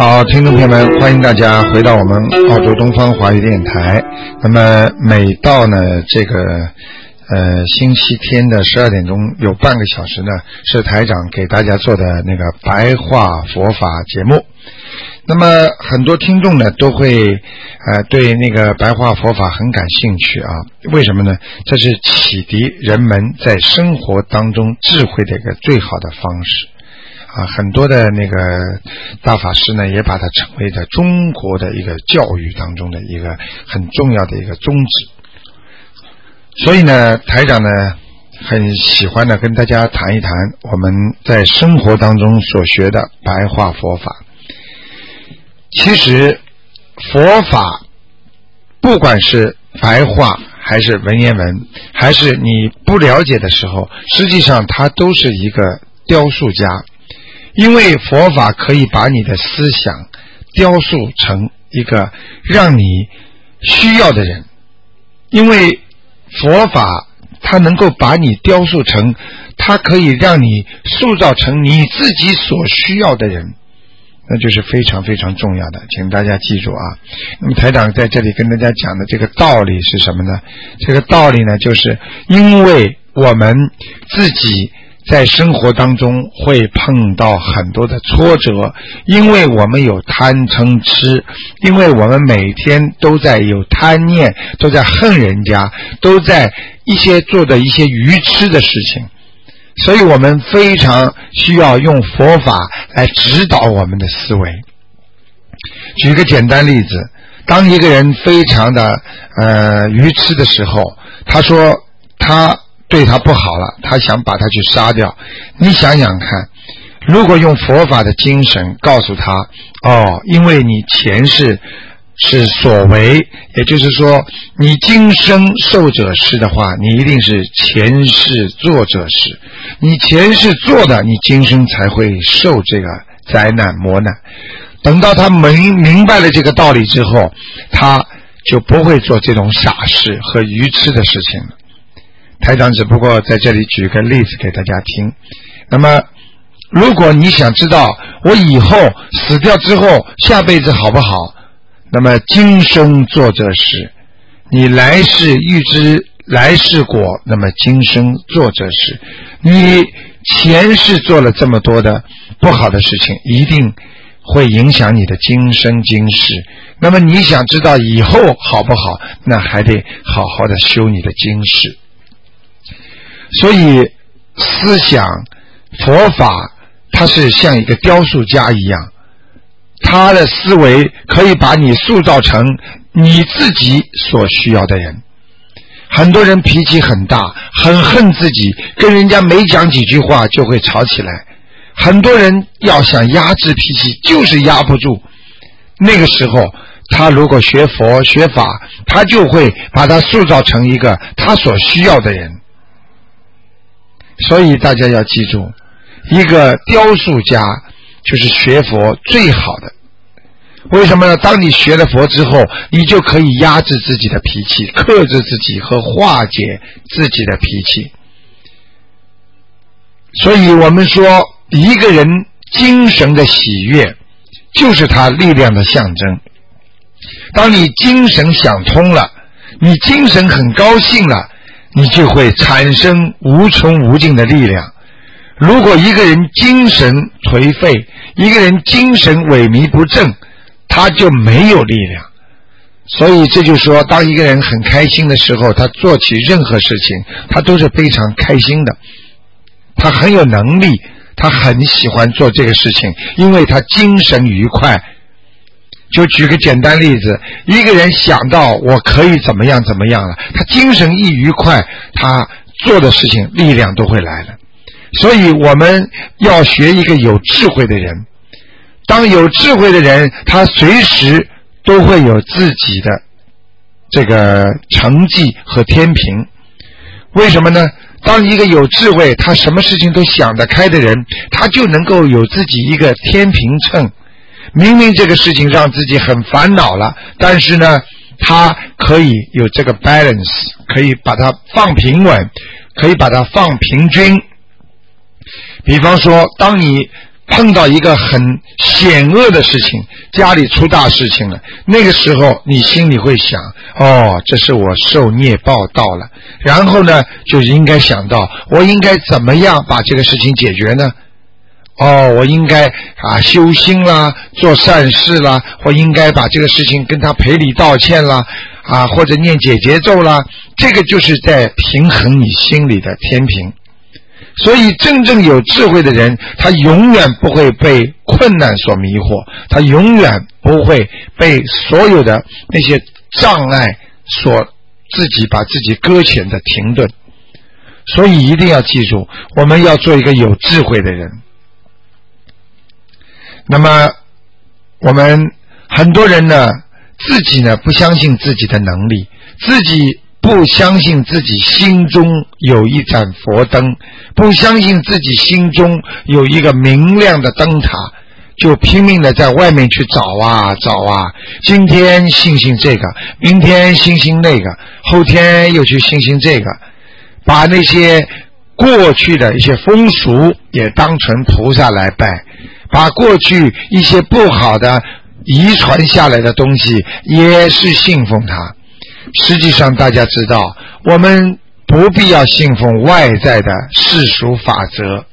好，听众朋友们，欢迎大家回到我们澳洲东方华语电台。那么每到呢这个呃星期天的十二点钟，有半个小时呢是台长给大家做的那个白话佛法节目。那么很多听众呢都会呃对那个白话佛法很感兴趣啊？为什么呢？这是启迪人们在生活当中智慧的一个最好的方式啊！很多的那个大法师呢也把它成为在中国的一个教育当中的一个很重要的一个宗旨。所以呢，台长呢很喜欢呢跟大家谈一谈我们在生活当中所学的白话佛法。其实，佛法不管是白话还是文言文，还是你不了解的时候，实际上它都是一个雕塑家，因为佛法可以把你的思想雕塑成一个让你需要的人，因为佛法它能够把你雕塑成，它可以让你塑造成你自己所需要的人。那就是非常非常重要的，请大家记住啊。那么台长在这里跟大家讲的这个道理是什么呢？这个道理呢，就是因为我们自己在生活当中会碰到很多的挫折，因为我们有贪嗔痴，因为我们每天都在有贪念，都在恨人家，都在一些做的一些愚痴的事情。所以我们非常需要用佛法来指导我们的思维。举个简单例子，当一个人非常的呃愚痴的时候，他说他对他不好了，他想把他去杀掉。你想想看，如果用佛法的精神告诉他，哦，因为你前世。是所为，也就是说，你今生受者是的话，你一定是前世做者是。你前世做的，你今生才会受这个灾难磨难。等到他明明白了这个道理之后，他就不会做这种傻事和愚痴的事情了。台长只不过在这里举个例子给大家听。那么，如果你想知道我以后死掉之后下辈子好不好？那么今生做这事，你来世预知来世果，那么今生做这事，你前世做了这么多的不好的事情，一定会影响你的今生今世。那么你想知道以后好不好，那还得好好的修你的今世。所以思想佛法，它是像一个雕塑家一样。他的思维可以把你塑造成你自己所需要的人。很多人脾气很大，很恨自己，跟人家没讲几句话就会吵起来。很多人要想压制脾气，就是压不住。那个时候，他如果学佛学法，他就会把他塑造成一个他所需要的人。所以大家要记住，一个雕塑家。就是学佛最好的，为什么呢？当你学了佛之后，你就可以压制自己的脾气，克制自己和化解自己的脾气。所以我们说，一个人精神的喜悦，就是他力量的象征。当你精神想通了，你精神很高兴了，你就会产生无穷无尽的力量。如果一个人精神颓废，一个人精神萎靡不振，他就没有力量。所以这就说，当一个人很开心的时候，他做起任何事情，他都是非常开心的。他很有能力，他很喜欢做这个事情，因为他精神愉快。就举个简单例子，一个人想到我可以怎么样怎么样了，他精神一愉快，他做的事情力量都会来了。所以我们要学一个有智慧的人，当有智慧的人，他随时都会有自己的这个成绩和天平。为什么呢？当一个有智慧，他什么事情都想得开的人，他就能够有自己一个天平秤。明明这个事情让自己很烦恼了，但是呢，他可以有这个 balance，可以把它放平稳，可以把它放平均。比方说，当你碰到一个很险恶的事情，家里出大事情了，那个时候你心里会想：哦，这是我受孽报到了。然后呢，就应该想到，我应该怎么样把这个事情解决呢？哦，我应该啊修心啦，做善事啦，或应该把这个事情跟他赔礼道歉啦，啊，或者念解结咒啦，这个就是在平衡你心里的天平。所以，真正有智慧的人，他永远不会被困难所迷惑，他永远不会被所有的那些障碍所自己把自己搁浅的停顿。所以，一定要记住，我们要做一个有智慧的人。那么，我们很多人呢，自己呢不相信自己的能力，自己。不相信自己心中有一盏佛灯，不相信自己心中有一个明亮的灯塔，就拼命的在外面去找啊找啊。今天信信这个，明天信信那个，后天又去信信这个，把那些过去的一些风俗也当成菩萨来拜，把过去一些不好的遗传下来的东西也是信奉它。实际上，大家知道，我们不必要信奉外在的世俗法则，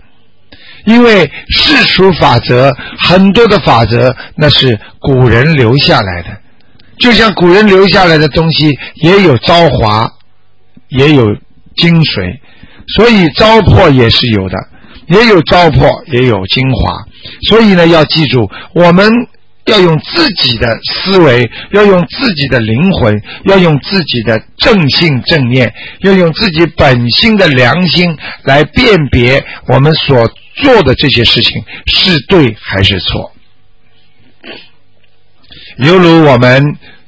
因为世俗法则很多的法则那是古人留下来的，就像古人留下来的东西也有朝华，也有精髓，所以糟粕也是有的，也有糟粕，也有精华，所以呢，要记住我们。要用自己的思维，要用自己的灵魂，要用自己的正性正念，要用自己本心的良心来辨别我们所做的这些事情是对还是错。犹如我们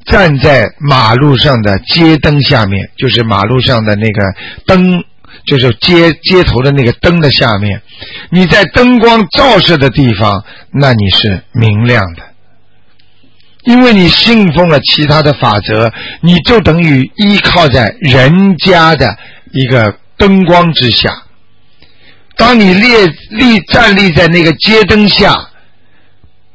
站在马路上的街灯下面，就是马路上的那个灯，就是街街头的那个灯的下面，你在灯光照射的地方，那你是明亮的。因为你信奉了其他的法则，你就等于依靠在人家的一个灯光之下。当你立立站立在那个街灯下，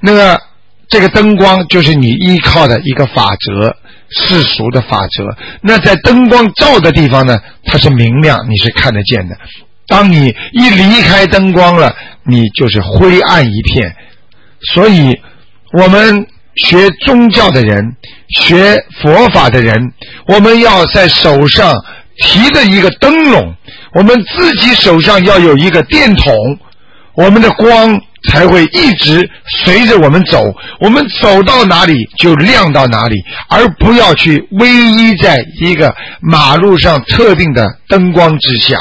那个这个灯光就是你依靠的一个法则，世俗的法则。那在灯光照的地方呢，它是明亮，你是看得见的。当你一离开灯光了，你就是灰暗一片。所以，我们。学宗教的人，学佛法的人，我们要在手上提着一个灯笼，我们自己手上要有一个电筒，我们的光才会一直随着我们走，我们走到哪里就亮到哪里，而不要去偎依在一个马路上特定的灯光之下。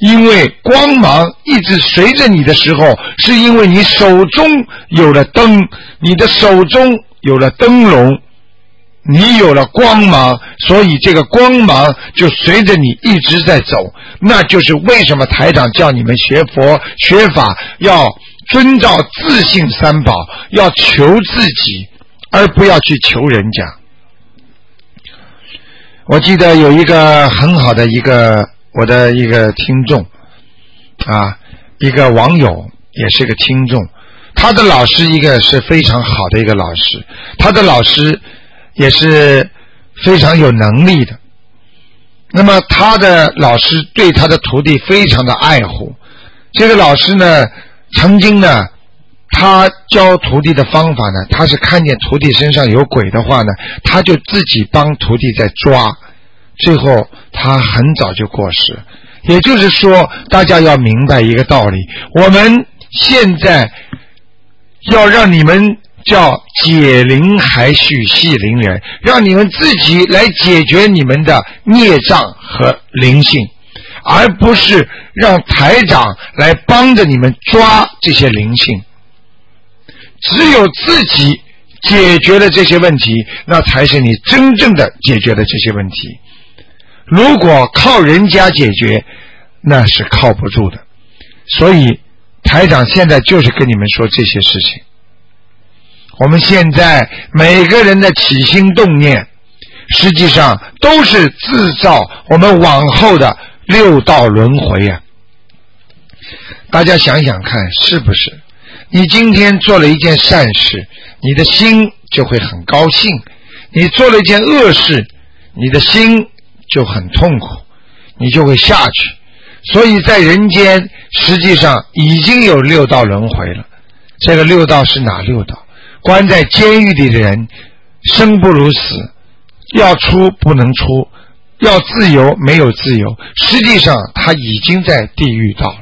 因为光芒一直随着你的时候，是因为你手中有了灯，你的手中有了灯笼，你有了光芒，所以这个光芒就随着你一直在走。那就是为什么台长叫你们学佛学法要遵照自信三宝，要求自己，而不要去求人家。我记得有一个很好的一个。我的一个听众啊，一个网友也是个听众，他的老师一个是非常好的一个老师，他的老师也是非常有能力的。那么他的老师对他的徒弟非常的爱护。这个老师呢，曾经呢，他教徒弟的方法呢，他是看见徒弟身上有鬼的话呢，他就自己帮徒弟在抓。最后，他很早就过世。也就是说，大家要明白一个道理：我们现在要让你们叫解铃还须系铃人，让你们自己来解决你们的孽障和灵性，而不是让台长来帮着你们抓这些灵性。只有自己解决了这些问题，那才是你真正的解决了这些问题。如果靠人家解决，那是靠不住的。所以台长现在就是跟你们说这些事情。我们现在每个人的起心动念，实际上都是制造我们往后的六道轮回啊！大家想想看，是不是？你今天做了一件善事，你的心就会很高兴；你做了一件恶事，你的心就很痛苦，你就会下去。所以在人间，实际上已经有六道轮回了。这个六道是哪六道？关在监狱里的人，生不如死，要出不能出，要自由没有自由。实际上他已经在地狱道了。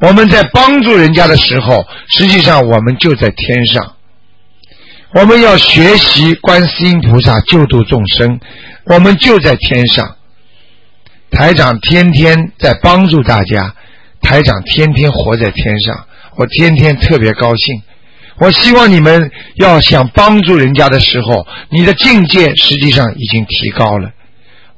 我们在帮助人家的时候，实际上我们就在天上。我们要学习观世音菩萨救度众生，我们就在天上。台长天天在帮助大家，台长天天活在天上，我天天特别高兴。我希望你们要想帮助人家的时候，你的境界实际上已经提高了。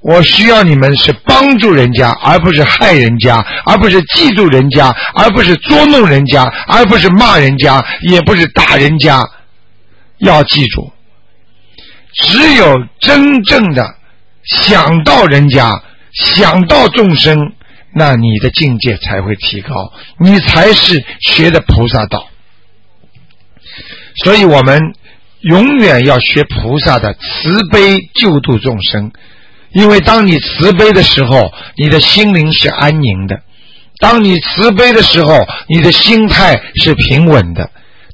我需要你们是帮助人家，而不是害人家，而不是嫉妒人家，而不是捉弄人家，而不是骂人家，也不是打人家。要记住，只有真正的想到人家，想到众生，那你的境界才会提高，你才是学的菩萨道。所以我们永远要学菩萨的慈悲救度众生，因为当你慈悲的时候，你的心灵是安宁的；当你慈悲的时候，你的心态是平稳的；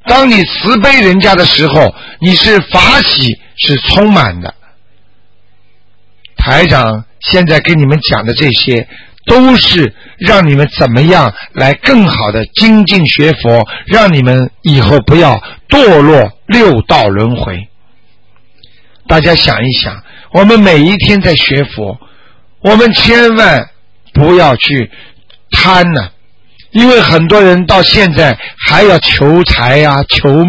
当你慈悲人家的时候，你是法喜是充满的。台长现在跟你们讲的这些。都是让你们怎么样来更好的精进学佛，让你们以后不要堕落六道轮回。大家想一想，我们每一天在学佛，我们千万不要去贪呢，因为很多人到现在还要求财啊、求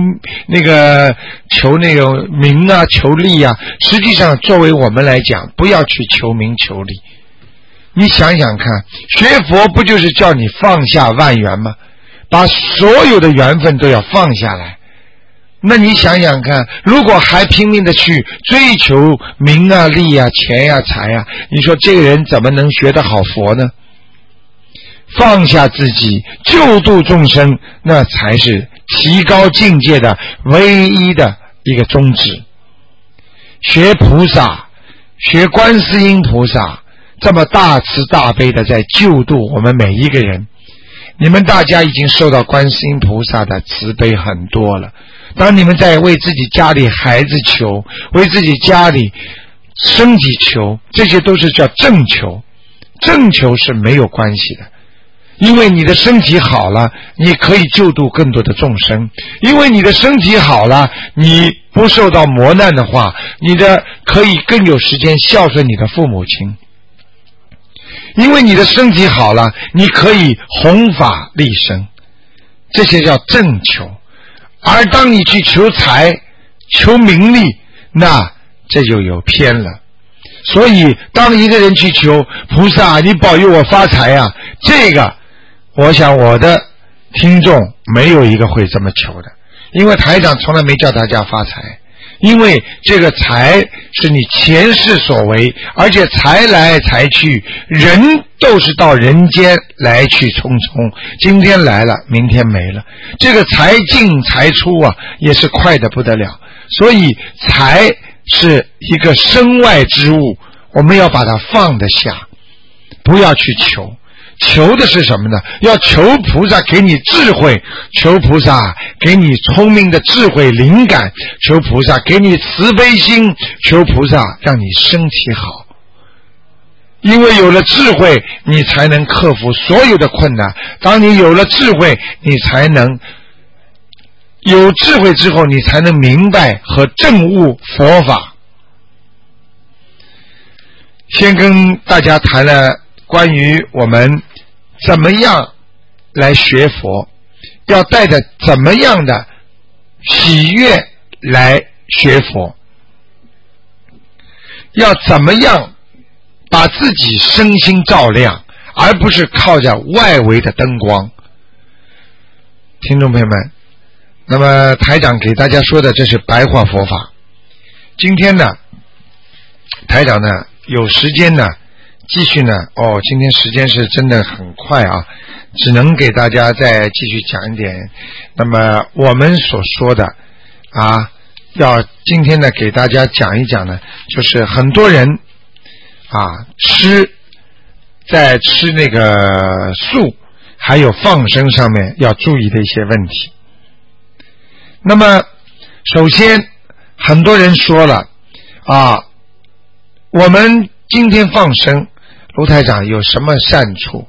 那个、求那个名啊、求利啊。实际上，作为我们来讲，不要去求名求利。你想想看，学佛不就是叫你放下万缘吗？把所有的缘分都要放下来。那你想想看，如果还拼命的去追求名啊、利啊、钱呀、财呀，你说这个人怎么能学得好佛呢？放下自己，救度众生，那才是提高境界的唯一的一个宗旨。学菩萨，学观世音菩萨。这么大慈大悲的在救度我们每一个人，你们大家已经受到观世音菩萨的慈悲很多了。当你们在为自己家里孩子求，为自己家里身体求，这些都是叫正求。正求是没有关系的，因为你的身体好了，你可以救度更多的众生。因为你的身体好了，你不受到磨难的话，你的可以更有时间孝顺你的父母亲。因为你的身体好了，你可以弘法利生，这些叫正求。而当你去求财、求名利，那这就有偏了。所以，当一个人去求菩萨，你保佑我发财呀，这个，我想我的听众没有一个会这么求的，因为台长从来没叫大家发财。因为这个财是你前世所为，而且财来财去，人都是到人间来去匆匆，今天来了，明天没了。这个财进财出啊，也是快的不得了。所以财是一个身外之物，我们要把它放得下，不要去求。求的是什么呢？要求菩萨给你智慧，求菩萨给你聪明的智慧灵感，求菩萨给你慈悲心，求菩萨让你身体好。因为有了智慧，你才能克服所有的困难。当你有了智慧，你才能有智慧之后，你才能明白和证悟佛法。先跟大家谈了关于我们。怎么样来学佛？要带着怎么样的喜悦来学佛，要怎么样把自己身心照亮，而不是靠着外围的灯光。听众朋友们，那么台长给大家说的这是白话佛法。今天呢，台长呢有时间呢，继续呢。哦，今天时间是真的很快啊，只能给大家再继续讲一点。那么我们所说的啊，要今天呢给大家讲一讲呢，就是很多人啊吃在吃那个素。还有放生上面要注意的一些问题。那么，首先，很多人说了啊，我们今天放生，卢台长有什么善处？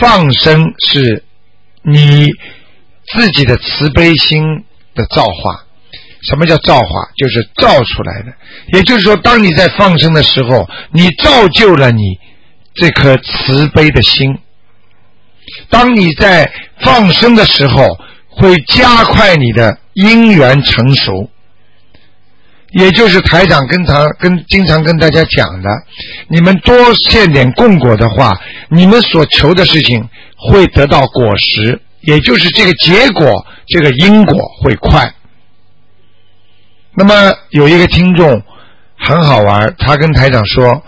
放生是你自己的慈悲心的造化。什么叫造化？就是造出来的。也就是说，当你在放生的时候，你造就了你这颗慈悲的心。当你在放生的时候，会加快你的因缘成熟，也就是台长跟常跟经常跟大家讲的，你们多献点供果的话，你们所求的事情会得到果实，也就是这个结果，这个因果会快。那么有一个听众很好玩，他跟台长说，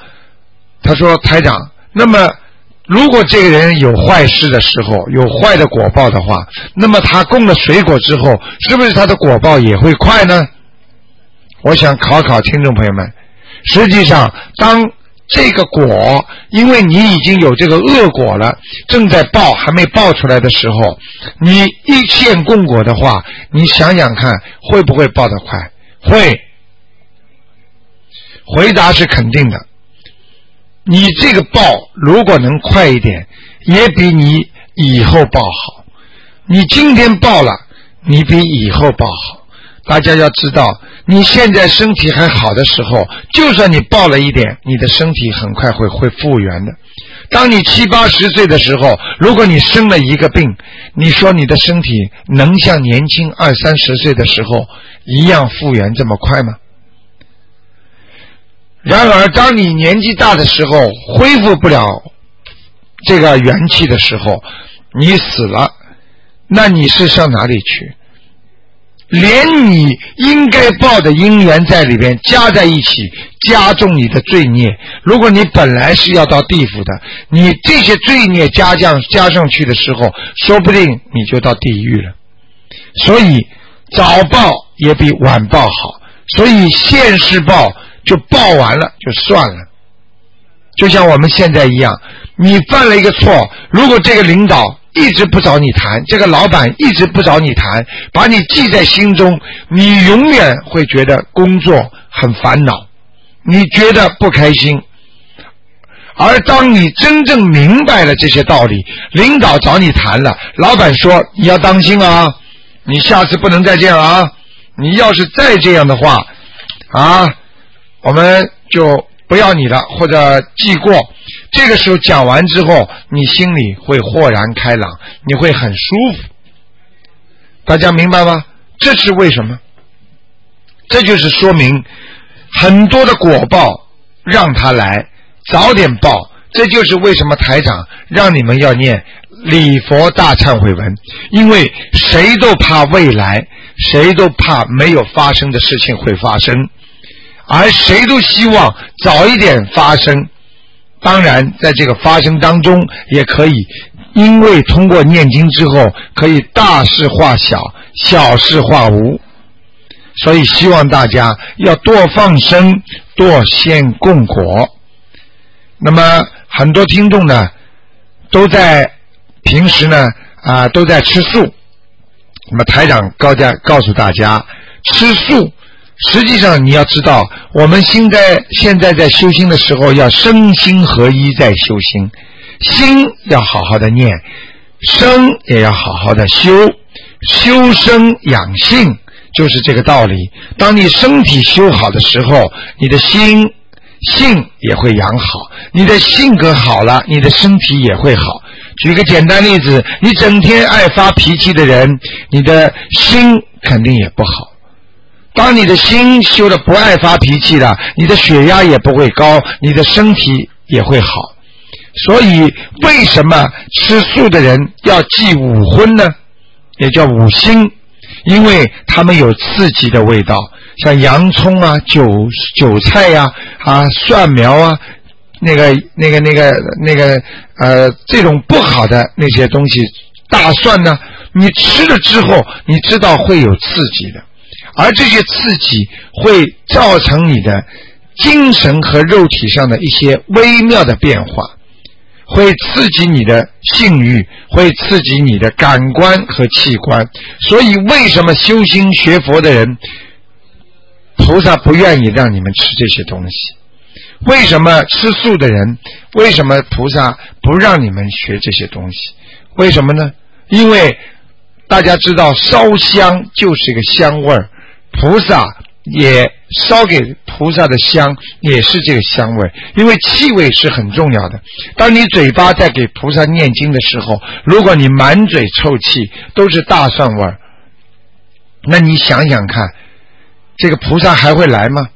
他说台长，那么。如果这个人有坏事的时候，有坏的果报的话，那么他供了水果之后，是不是他的果报也会快呢？我想考考听众朋友们，实际上，当这个果，因为你已经有这个恶果了，正在报还没报出来的时候，你一现供果的话，你想想看，会不会报得快？会。回答是肯定的。你这个报如果能快一点，也比你以后报好。你今天报了，你比以后报好。大家要知道，你现在身体还好的时候，就算你报了一点，你的身体很快会会复原的。当你七八十岁的时候，如果你生了一个病，你说你的身体能像年轻二三十岁的时候一样复原这么快吗？然而，当你年纪大的时候，恢复不了这个元气的时候，你死了，那你是上哪里去？连你应该报的因缘在里边加在一起，加重你的罪孽。如果你本来是要到地府的，你这些罪孽加降加上去的时候，说不定你就到地狱了。所以早报也比晚报好。所以现世报。就报完了就算了，就像我们现在一样，你犯了一个错，如果这个领导一直不找你谈，这个老板一直不找你谈，把你记在心中，你永远会觉得工作很烦恼，你觉得不开心。而当你真正明白了这些道理，领导找你谈了，老板说你要当心啊，你下次不能再这样啊，你要是再这样的话，啊。我们就不要你了，或者记过。这个时候讲完之后，你心里会豁然开朗，你会很舒服。大家明白吗？这是为什么？这就是说明很多的果报让他来，早点报。这就是为什么台长让你们要念礼佛大忏悔文，因为谁都怕未来，谁都怕没有发生的事情会发生。而谁都希望早一点发生，当然，在这个发生当中，也可以因为通过念经之后，可以大事化小，小事化无。所以希望大家要多放生，多献供果。那么很多听众呢，都在平时呢啊都在吃素。那么台长高家告诉大家，吃素。实际上，你要知道，我们现在现在在修心的时候，要身心合一在修心，心要好好的念，身也要好好的修，修身养性就是这个道理。当你身体修好的时候，你的心性也会养好，你的性格好了，你的身体也会好。举个简单例子，你整天爱发脾气的人，你的心肯定也不好。当你的心修的不爱发脾气了，你的血压也不会高，你的身体也会好。所以，为什么吃素的人要忌五荤呢？也叫五辛，因为它们有刺激的味道，像洋葱啊、韭韭菜呀、啊蒜苗啊，那个、那个、那个、那个呃，这种不好的那些东西，大蒜呢，你吃了之后，你知道会有刺激的。而这些刺激会造成你的精神和肉体上的一些微妙的变化，会刺激你的性欲，会刺激你的感官和器官。所以，为什么修心学佛的人，菩萨不愿意让你们吃这些东西？为什么吃素的人，为什么菩萨不让你们学这些东西？为什么呢？因为大家知道，烧香就是一个香味儿。菩萨也烧给菩萨的香也是这个香味，因为气味是很重要的。当你嘴巴在给菩萨念经的时候，如果你满嘴臭气都是大蒜味儿，那你想想看，这个菩萨还会来吗？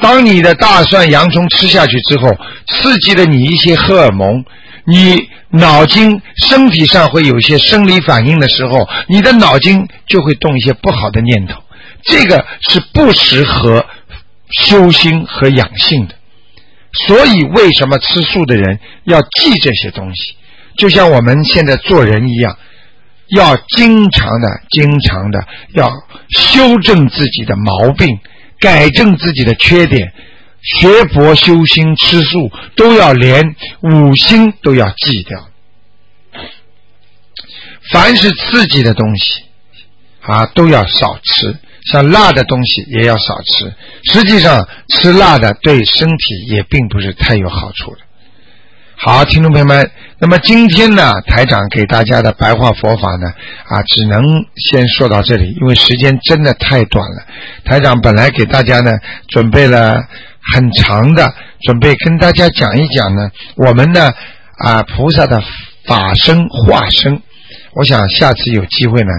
当你的大蒜、洋葱吃下去之后，刺激了你一些荷尔蒙，你脑筋、身体上会有一些生理反应的时候，你的脑筋就会动一些不好的念头。这个是不适合修心和养性的，所以为什么吃素的人要记这些东西？就像我们现在做人一样，要经常的、经常的要修正自己的毛病，改正自己的缺点。学佛修心吃素都要连五心都要记掉，凡是刺激的东西啊都要少吃。像辣的东西也要少吃，实际上吃辣的对身体也并不是太有好处的。好，听众朋友们，那么今天呢，台长给大家的白话佛法呢，啊，只能先说到这里，因为时间真的太短了。台长本来给大家呢准备了很长的，准备跟大家讲一讲呢，我们的啊菩萨的法身化身。我想下次有机会呢，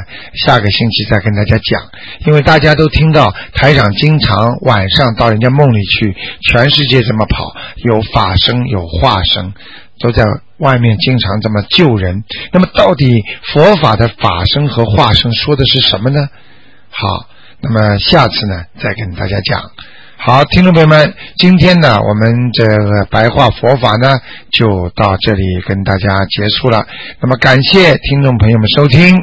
下个星期再跟大家讲。因为大家都听到台长经常晚上到人家梦里去，全世界这么跑，有法身有化身，都在外面经常这么救人。那么到底佛法的法身和化身说的是什么呢？好，那么下次呢再跟大家讲。好，听众朋友们，今天呢，我们这个白话佛法呢，就到这里跟大家结束了。那么，感谢听众朋友们收听。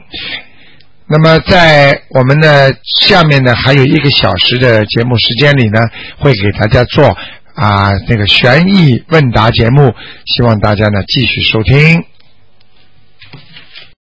那么，在我们的下面呢，还有一个小时的节目时间里呢，会给大家做啊那个悬疑问答节目，希望大家呢继续收听。